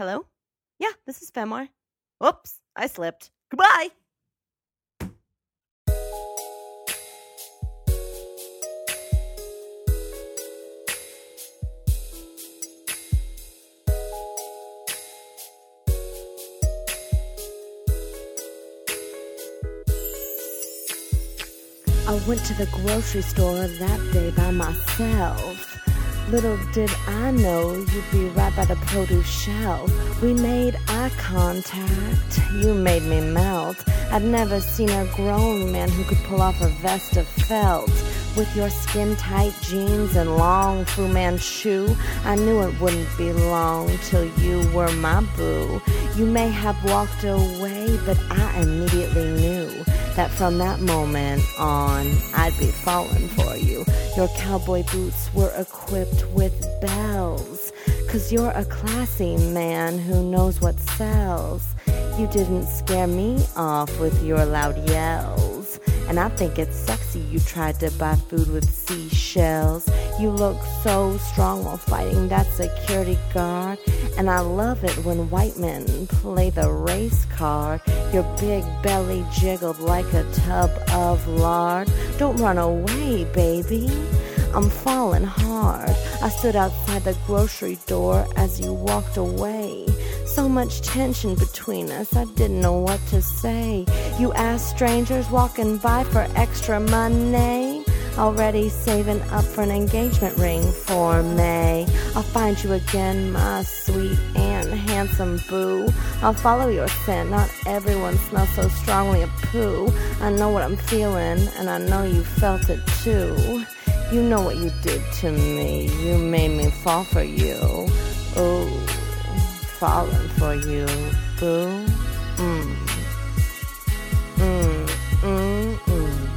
Hello? Yeah, this is Femoir. Oops, I slipped. Goodbye. I went to the grocery store that day by myself. Little did I know you'd be right by the produce shelf. We made eye contact. You made me melt. I'd never seen a grown man who could pull off a vest of felt. With your skin tight jeans and long Fu Manchu, I knew it wouldn't be long till you were my boo. You may have walked away, but I immediately knew that from that moment on, I'd be falling for you. Your cowboy boots were equipped with bells, cause you're a classy man who knows what sells. You didn't scare me off with your loud yells. And I think it's sexy you tried to buy food with seashells. You look so strong while fighting that security guard. And I love it when white men play the race card. Your big belly jiggled like a tub of lard. Don't run away, baby. I'm falling hard. I stood outside the grocery door as you walked away. So much tension between us, I didn't know what to say. You asked strangers walking by for extra money. Already saving up for an engagement ring for May. I'll find you again, my sweet and handsome boo. I'll follow your scent. Not everyone smells so strongly of poo. I know what I'm feeling, and I know you felt it too. You know what you did to me. You made me fall for you. Oh, falling for you, boo. Mm. Mm, mm, mm.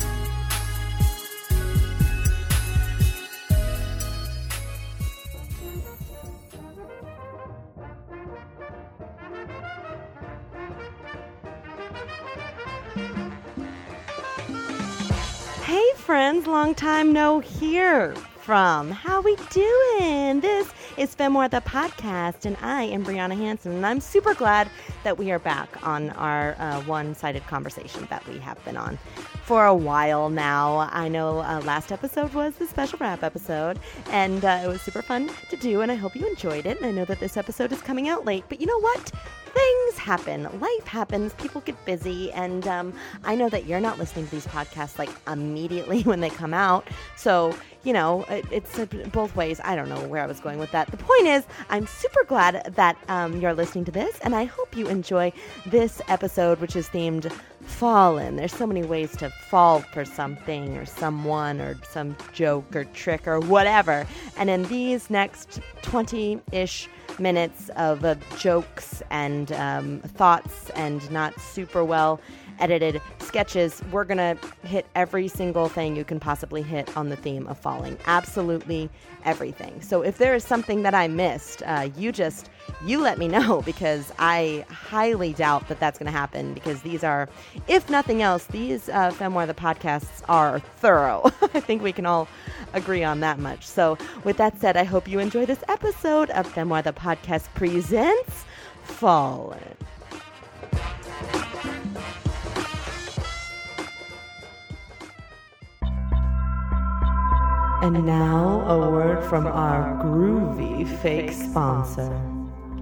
Hey friends, long time no hear from. How we doing? This is Femoir the podcast, and I am Brianna Hanson, and I'm super glad that we are back on our uh, one-sided conversation that we have been on for a while now. I know uh, last episode was the special wrap episode, and uh, it was super fun to do, and I hope you enjoyed it. And I know that this episode is coming out late, but you know what? Things happen. Life happens. People get busy. And um, I know that you're not listening to these podcasts like immediately when they come out. So, you know, it, it's both ways. I don't know where I was going with that. The point is, I'm super glad that um, you're listening to this. And I hope you enjoy this episode, which is themed Fallen. There's so many ways to fall for something or someone or some joke or trick or whatever. And in these next 20 ish minutes of jokes and um, thoughts and not super well edited sketches, we're going to hit every single thing you can possibly hit on the theme of falling. Absolutely everything. So if there is something that I missed, uh, you just you let me know because I highly doubt that that's going to happen because these are, if nothing else, these uh, Femoir the podcasts are thorough. I think we can all agree on that much. So, with that said, I hope you enjoy this episode of Femoir the podcast presents Fallen. And now, a word from our groovy fake sponsor.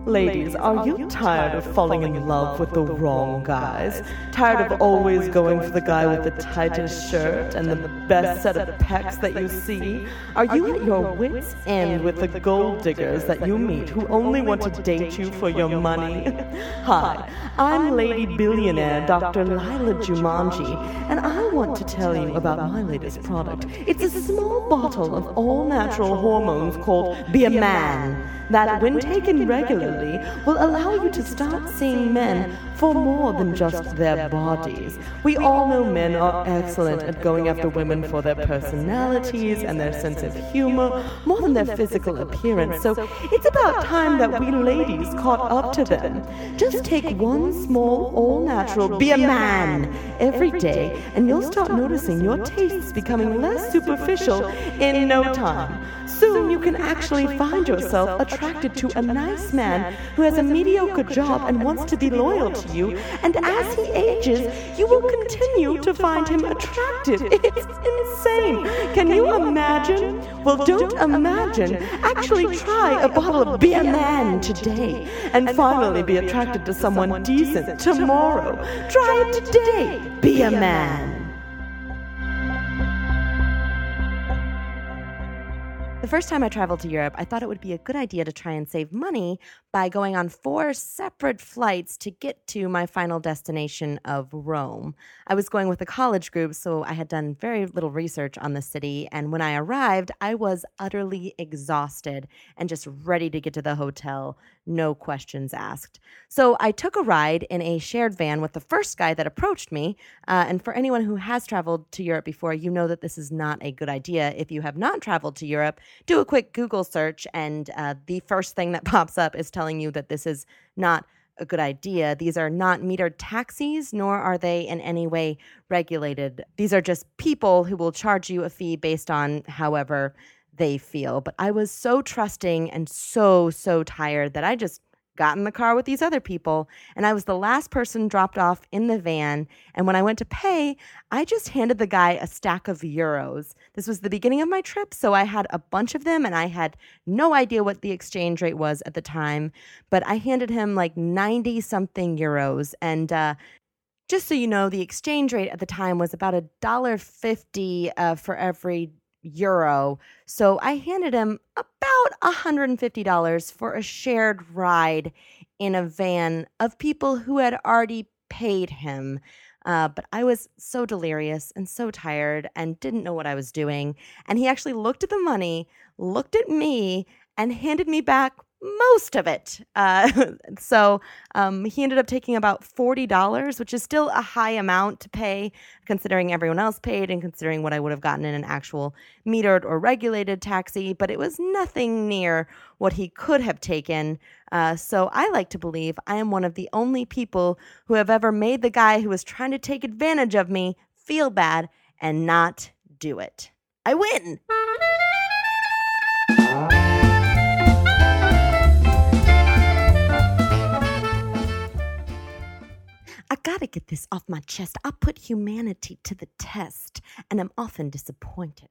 Ladies, are you tired of falling in love with the wrong guys? Tired of always going for the guy with the tightest shirt and the best set of pecs that you see? Are you at your wits' end with the gold diggers that you meet who only want to date you for your money? Hi, I'm Lady Billionaire Dr. Lila Jumanji, and I want to tell you about my latest product. It's a small bottle of all natural hormones called Be a Man that, when taken regularly, will allow you to start seeing men for more than just their bodies. We all know men are excellent at going after women for their personalities and their sense of humor more than their physical appearance. So it's about time that we ladies caught up to them. Just take one small, all natural, be a man every day, and you'll start noticing your tastes becoming less superficial in no time. Soon you can actually find yourself attracted to a nice man who has a mediocre job and wants to be loyal to you. And as he ages, you will continue to find him attractive. It's insane. Can you imagine? Well, don't imagine. Actually, try a bottle of Be a Man today and finally be attracted to someone decent tomorrow. Try it today. Be a man. First time I traveled to Europe, I thought it would be a good idea to try and save money by going on four separate flights to get to my final destination of Rome. I was going with a college group, so I had done very little research on the city. And when I arrived, I was utterly exhausted and just ready to get to the hotel, no questions asked. So I took a ride in a shared van with the first guy that approached me. Uh, and for anyone who has traveled to Europe before, you know that this is not a good idea. If you have not traveled to Europe, do a quick Google search, and uh, the first thing that pops up is telling you that this is not a good idea. These are not metered taxis, nor are they in any way regulated. These are just people who will charge you a fee based on however they feel. But I was so trusting and so, so tired that I just got in the car with these other people, and I was the last person dropped off in the van. And when I went to pay, I just handed the guy a stack of euros. This was the beginning of my trip, so I had a bunch of them, and I had no idea what the exchange rate was at the time. But I handed him like 90 something euros. And uh, just so you know, the exchange rate at the time was about a dollar fifty uh, for every euro. So I handed him about $150 for a shared ride in a van of people who had already paid him. Uh, but I was so delirious and so tired and didn't know what I was doing. And he actually looked at the money, looked at me, and handed me back most of it. Uh, so um, he ended up taking about $40, which is still a high amount to pay, considering everyone else paid and considering what I would have gotten in an actual metered or regulated taxi. But it was nothing near what he could have taken. Uh, so I like to believe I am one of the only people who have ever made the guy who was trying to take advantage of me feel bad and not do it. I win! I gotta get this off my chest. I put humanity to the test and I'm often disappointed.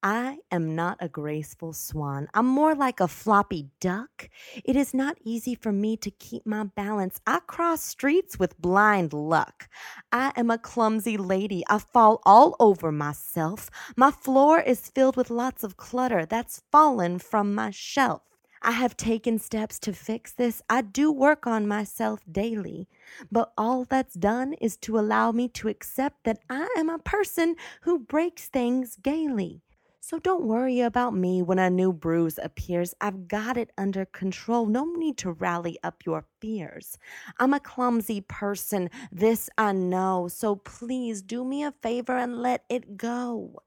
I am not a graceful swan. I'm more like a floppy duck. It is not easy for me to keep my balance. I cross streets with blind luck. I am a clumsy lady. I fall all over myself. My floor is filled with lots of clutter that's fallen from my shelf. I have taken steps to fix this. I do work on myself daily. But all that's done is to allow me to accept that I am a person who breaks things gaily. So don't worry about me when a new bruise appears. I've got it under control. No need to rally up your fears. I'm a clumsy person. This I know. So please do me a favor and let it go.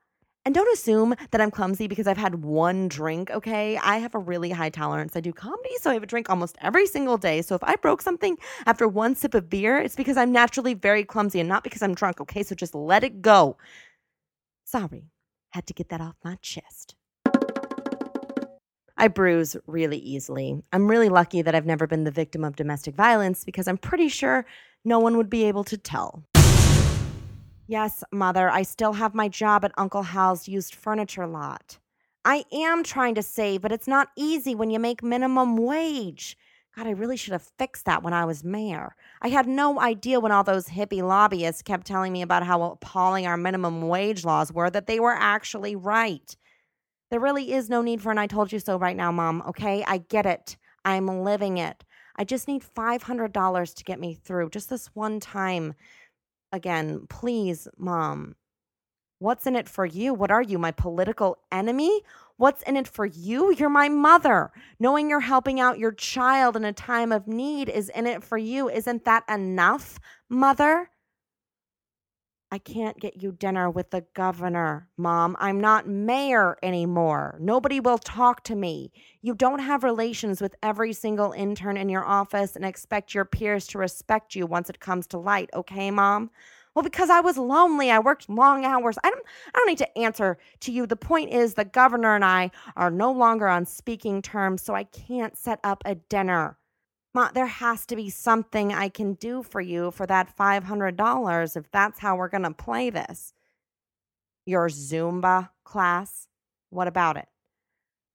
And don't assume that I'm clumsy because I've had one drink, okay? I have a really high tolerance. I do comedy, so I have a drink almost every single day. So if I broke something after one sip of beer, it's because I'm naturally very clumsy and not because I'm drunk, okay? So just let it go. Sorry, had to get that off my chest. I bruise really easily. I'm really lucky that I've never been the victim of domestic violence because I'm pretty sure no one would be able to tell. Yes, Mother, I still have my job at Uncle Hal's used furniture lot. I am trying to save, but it's not easy when you make minimum wage. God, I really should have fixed that when I was mayor. I had no idea when all those hippie lobbyists kept telling me about how appalling our minimum wage laws were that they were actually right. There really is no need for an I told you so right now, Mom, okay? I get it. I'm living it. I just need $500 to get me through just this one time again, please, mom, what's in it for you? What are you, my political enemy? What's in it for you? You're my mother. Knowing you're helping out your child in a time of need is in it for you. Isn't that enough, mother? I can't get you dinner with the governor, Mom. I'm not mayor anymore. Nobody will talk to me. You don't have relations with every single intern in your office and expect your peers to respect you once it comes to light, okay, Mom? Well, because I was lonely. I worked long hours. I don't I don't need to answer to you. The point is the governor and I are no longer on speaking terms, so I can't set up a dinner. Ma, there has to be something I can do for you for that $500 if that's how we're going to play this. Your Zumba class? What about it?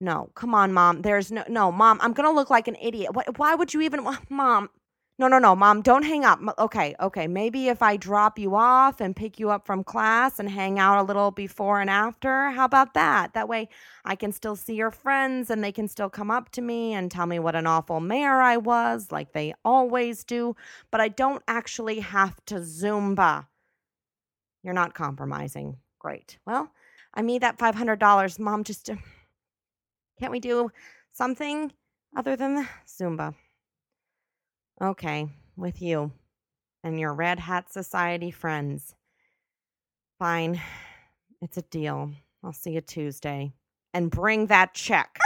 No, come on, mom. There's no, no, mom. I'm gonna look like an idiot. What, why would you even, mom? No, no, no, mom. Don't hang up. Okay, okay. Maybe if I drop you off and pick you up from class and hang out a little before and after. How about that? That way, I can still see your friends and they can still come up to me and tell me what an awful mayor I was, like they always do. But I don't actually have to Zumba. You're not compromising. Great. Well, I need that $500. Mom, just. Can't we do something other than Zumba? Okay, with you and your Red Hat Society friends. Fine, it's a deal. I'll see you Tuesday. And bring that check.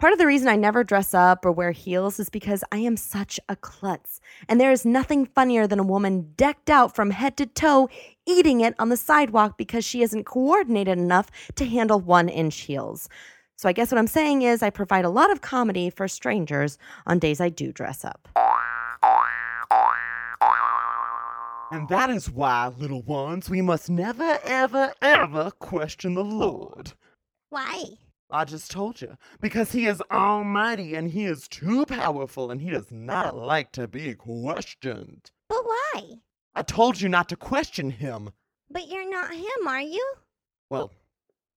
Part of the reason I never dress up or wear heels is because I am such a klutz. And there is nothing funnier than a woman decked out from head to toe eating it on the sidewalk because she isn't coordinated enough to handle one inch heels. So I guess what I'm saying is I provide a lot of comedy for strangers on days I do dress up. And that is why, little ones, we must never, ever, ever question the Lord. Why? I just told you. Because he is almighty and he is too powerful and he does not like to be questioned. But why? I told you not to question him. But you're not him, are you? Well,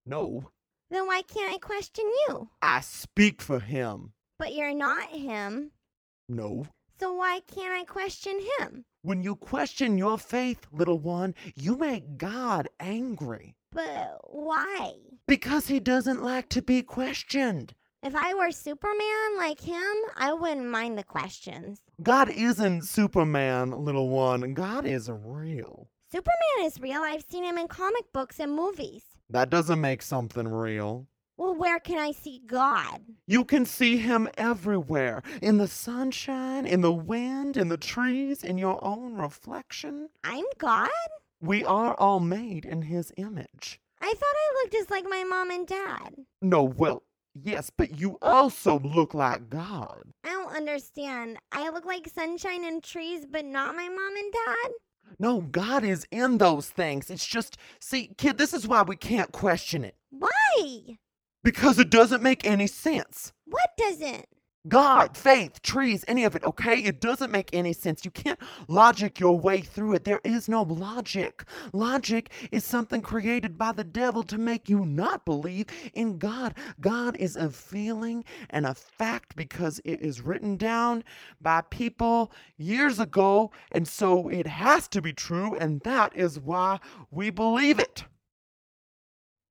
no. Then why can't I question you? I speak for him. But you're not him. No. So why can't I question him? When you question your faith, little one, you make God angry. But why? Because he doesn't like to be questioned. If I were Superman like him, I wouldn't mind the questions. God isn't Superman, little one. God is real. Superman is real. I've seen him in comic books and movies. That doesn't make something real. Well, where can I see God? You can see him everywhere in the sunshine, in the wind, in the trees, in your own reflection. I'm God? We are all made in his image. I thought I looked just like my mom and dad. No, well, yes, but you also look like God. I don't understand. I look like sunshine and trees, but not my mom and dad? No, God is in those things. It's just, see, kid, this is why we can't question it. Why? Because it doesn't make any sense. What doesn't? God, faith, trees, any of it, okay? It doesn't make any sense. You can't logic your way through it. There is no logic. Logic is something created by the devil to make you not believe in God. God is a feeling and a fact because it is written down by people years ago, and so it has to be true, and that is why we believe it.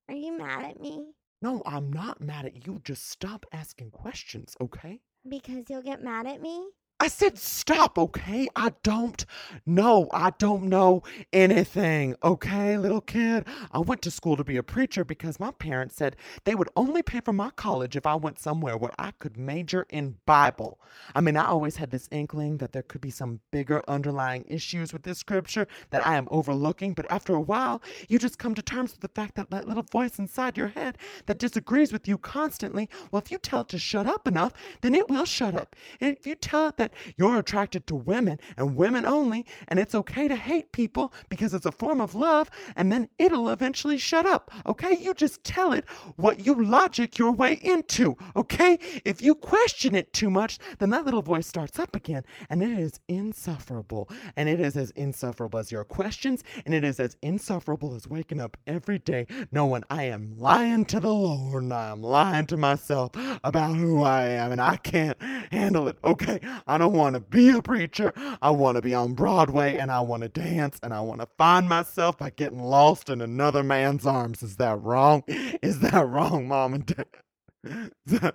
Are you mad at me? No, I'm not mad at you. Just stop asking questions, okay? Because you'll get mad at me? I said stop, okay? I don't know. I don't know anything, okay, little kid? I went to school to be a preacher because my parents said they would only pay for my college if I went somewhere where I could major in Bible. I mean, I always had this inkling that there could be some bigger underlying issues with this scripture that I am overlooking, but after a while, you just come to terms with the fact that that little voice inside your head that disagrees with you constantly, well, if you tell it to shut up enough, then it will shut up. And if you tell it that you're attracted to women and women only, and it's okay to hate people because it's a form of love, and then it'll eventually shut up, okay? You just tell it what you logic your way into, okay? If you question it too much, then that little voice starts up again, and it is insufferable. And it is as insufferable as your questions, and it is as insufferable as waking up every day knowing I am lying to the Lord and I am lying to myself about who I am, and I can't handle it, okay? I don't want to be a preacher. I want to be on Broadway and I want to dance and I want to find myself by getting lost in another man's arms. Is that wrong? Is that wrong, mom and dad?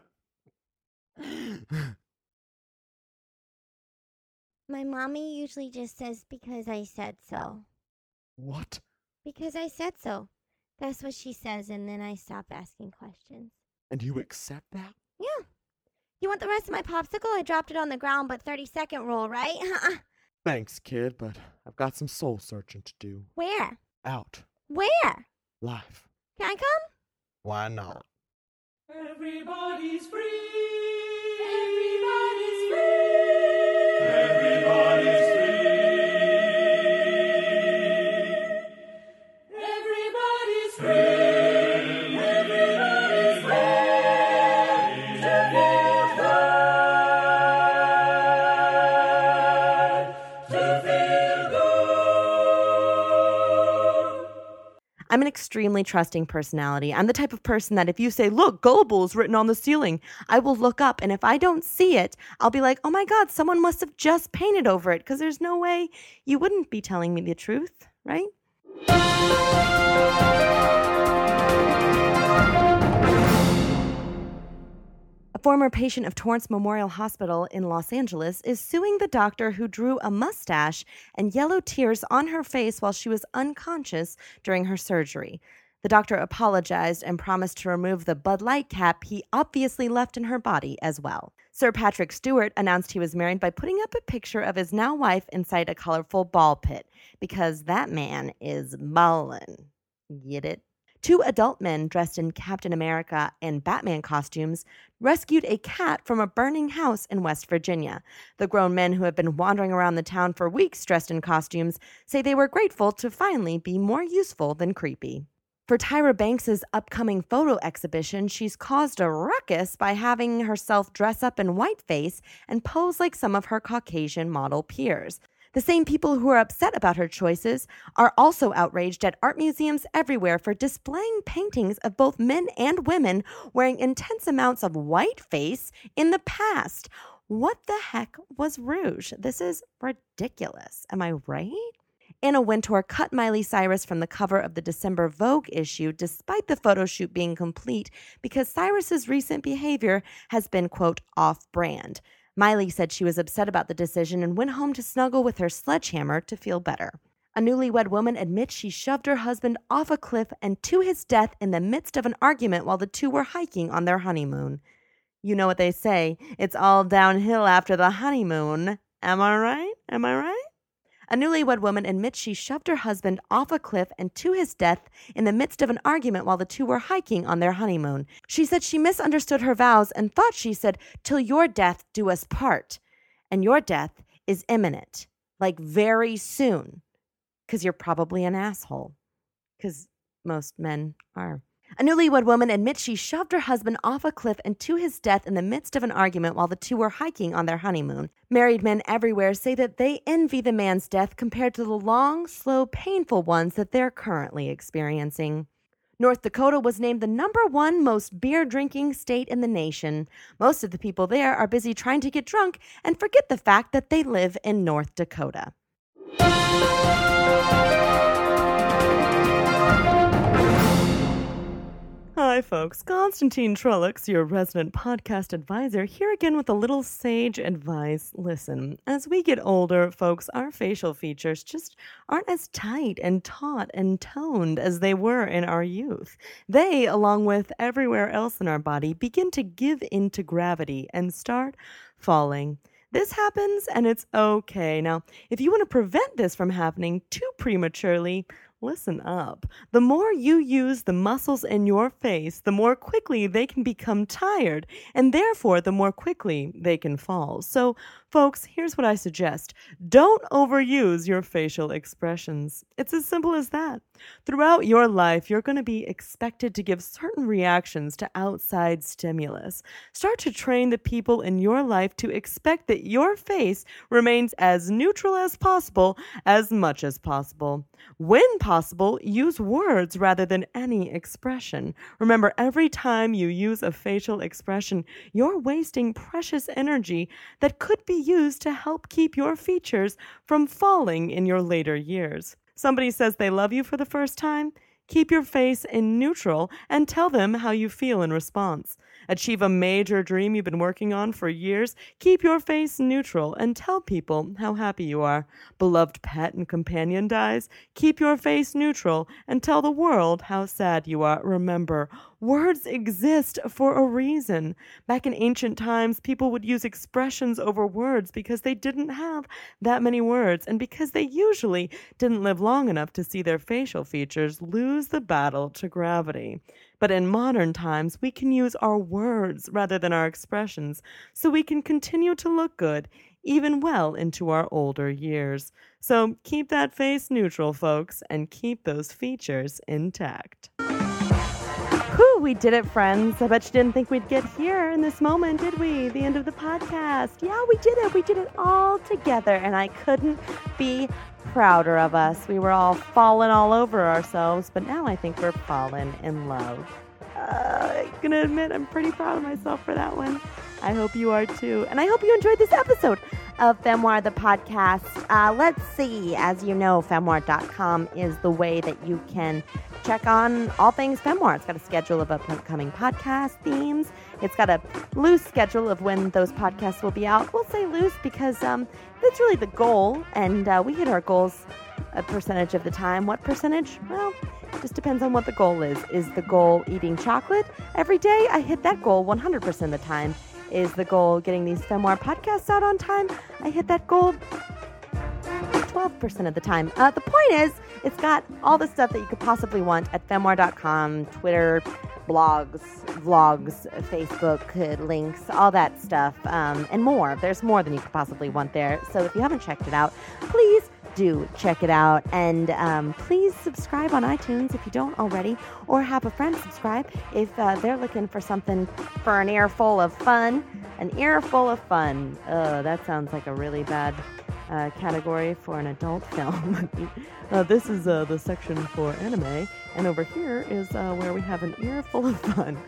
My mommy usually just says because I said so. What? Because I said so. That's what she says, and then I stop asking questions. And you accept that? Yeah. You want the rest of my popsicle? I dropped it on the ground, but 30 second rule, right? Uh-uh. Thanks, kid, but I've got some soul searching to do. Where? Out. Where? Life. Can I come? Why not? Everybody's free. Everybody's extremely trusting personality. I'm the type of person that if you say, look, gullible is written on the ceiling, I will look up. And if I don't see it, I'll be like, oh my God, someone must have just painted over it because there's no way you wouldn't be telling me the truth, right? Former patient of Torrance Memorial Hospital in Los Angeles is suing the doctor who drew a mustache and yellow tears on her face while she was unconscious during her surgery. The doctor apologized and promised to remove the Bud Light cap he obviously left in her body as well. Sir Patrick Stewart announced he was married by putting up a picture of his now wife inside a colorful ball pit because that man is ballin'. Get it? Two adult men dressed in Captain America and Batman costumes rescued a cat from a burning house in West Virginia. The grown men who have been wandering around the town for weeks dressed in costumes say they were grateful to finally be more useful than creepy. For Tyra Banks's upcoming photo exhibition, she's caused a ruckus by having herself dress up in whiteface and pose like some of her Caucasian model peers. The same people who are upset about her choices are also outraged at art museums everywhere for displaying paintings of both men and women wearing intense amounts of whiteface in the past. What the heck was Rouge? This is ridiculous. Am I right? Anna Wintour cut Miley Cyrus from the cover of the December Vogue issue despite the photo shoot being complete because Cyrus's recent behavior has been, quote, off brand. Miley said she was upset about the decision and went home to snuggle with her sledgehammer to feel better. A newlywed woman admits she shoved her husband off a cliff and to his death in the midst of an argument while the two were hiking on their honeymoon. You know what they say it's all downhill after the honeymoon. Am I right? Am I right? A newlywed woman admits she shoved her husband off a cliff and to his death in the midst of an argument while the two were hiking on their honeymoon. She said she misunderstood her vows and thought she said, Till your death do us part. And your death is imminent, like very soon, because you're probably an asshole, because most men are. A newlywed woman admits she shoved her husband off a cliff and to his death in the midst of an argument while the two were hiking on their honeymoon. Married men everywhere say that they envy the man's death compared to the long, slow, painful ones that they're currently experiencing. North Dakota was named the number one most beer drinking state in the nation. Most of the people there are busy trying to get drunk and forget the fact that they live in North Dakota. Hi, folks. Constantine Trollocs, your resident podcast advisor, here again with a little sage advice. Listen, as we get older, folks, our facial features just aren't as tight and taut and toned as they were in our youth. They, along with everywhere else in our body, begin to give in to gravity and start falling. This happens and it's okay. Now, if you want to prevent this from happening too prematurely, listen up. The more you use the muscles in your face, the more quickly they can become tired, and therefore the more quickly they can fall. So, folks, here's what I suggest don't overuse your facial expressions. It's as simple as that. Throughout your life, you're going to be expected to give certain reactions to outside stimulus. Start to train the people in your life to expect that your face remains as neutral as possible as much as possible. When possible, use words rather than any expression. Remember, every time you use a facial expression, you're wasting precious energy that could be used to help keep your features from falling in your later years. Somebody says they love you for the first time? Keep your face in neutral and tell them how you feel in response. Achieve a major dream you've been working on for years? Keep your face neutral and tell people how happy you are. Beloved pet and companion dies? Keep your face neutral and tell the world how sad you are. Remember, words exist for a reason. Back in ancient times, people would use expressions over words because they didn't have that many words and because they usually didn't live long enough to see their facial features lose the battle to gravity. But in modern times, we can use our words rather than our expressions, so we can continue to look good even well into our older years. So keep that face neutral, folks, and keep those features intact. We did it, friends. I bet you didn't think we'd get here in this moment, did we? The end of the podcast. Yeah, we did it. We did it all together, and I couldn't be prouder of us. We were all falling all over ourselves, but now I think we're falling in love. Uh, I'm gonna admit I'm pretty proud of myself for that one. I hope you are too. And I hope you enjoyed this episode of Femoir the podcast. Uh, let's see. As you know, femoir.com is the way that you can check on all things Femoir. It's got a schedule of upcoming podcast themes. It's got a loose schedule of when those podcasts will be out. We'll say loose because um, that's really the goal, and uh, we hit our goals a percentage of the time. What percentage? Well, just depends on what the goal is. Is the goal eating chocolate every day? I hit that goal 100% of the time. Is the goal getting these Femoir podcasts out on time? I hit that goal 12% of the time. Uh, the point is, it's got all the stuff that you could possibly want at femoir.com, Twitter, blogs, vlogs, Facebook, links, all that stuff, um, and more. There's more than you could possibly want there. So if you haven't checked it out, please do check it out. And um, please subscribe on iTunes if you don't already, or have a friend subscribe if uh, they're looking for something for an earful of fun. An earful of fun. Oh, that sounds like a really bad uh, category for an adult film. uh, this is uh, the section for anime, and over here is uh, where we have an ear full of fun.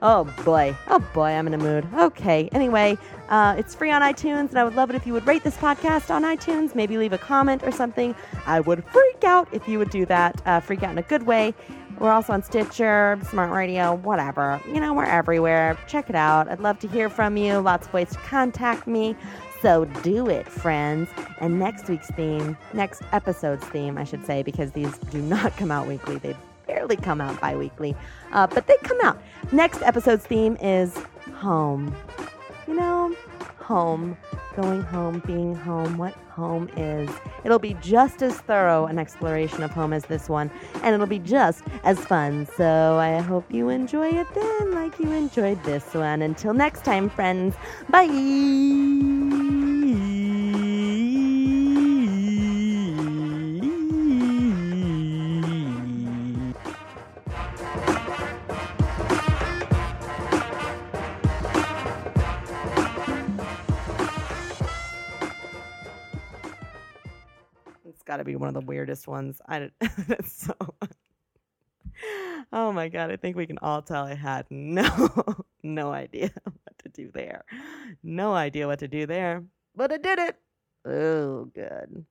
Oh boy, oh boy, I'm in a mood. Okay, anyway, uh, it's free on iTunes, and I would love it if you would rate this podcast on iTunes, maybe leave a comment or something. I would freak out if you would do that, uh, freak out in a good way. We're also on Stitcher, Smart Radio, whatever. You know, we're everywhere. Check it out. I'd love to hear from you. Lots of ways to contact me. So do it, friends. And next week's theme, next episode's theme, I should say, because these do not come out weekly. They barely come out bi weekly, uh, but they come out. Next episode's theme is home. You know, home, going home, being home, what home is. It'll be just as thorough an exploration of home as this one, and it'll be just as fun. So I hope you enjoy it then, like you enjoyed this one. Until next time, friends, bye. One of the weirdest ones. I so. Oh my god! I think we can all tell I had no, no idea what to do there. No idea what to do there, but I did it. Oh, good.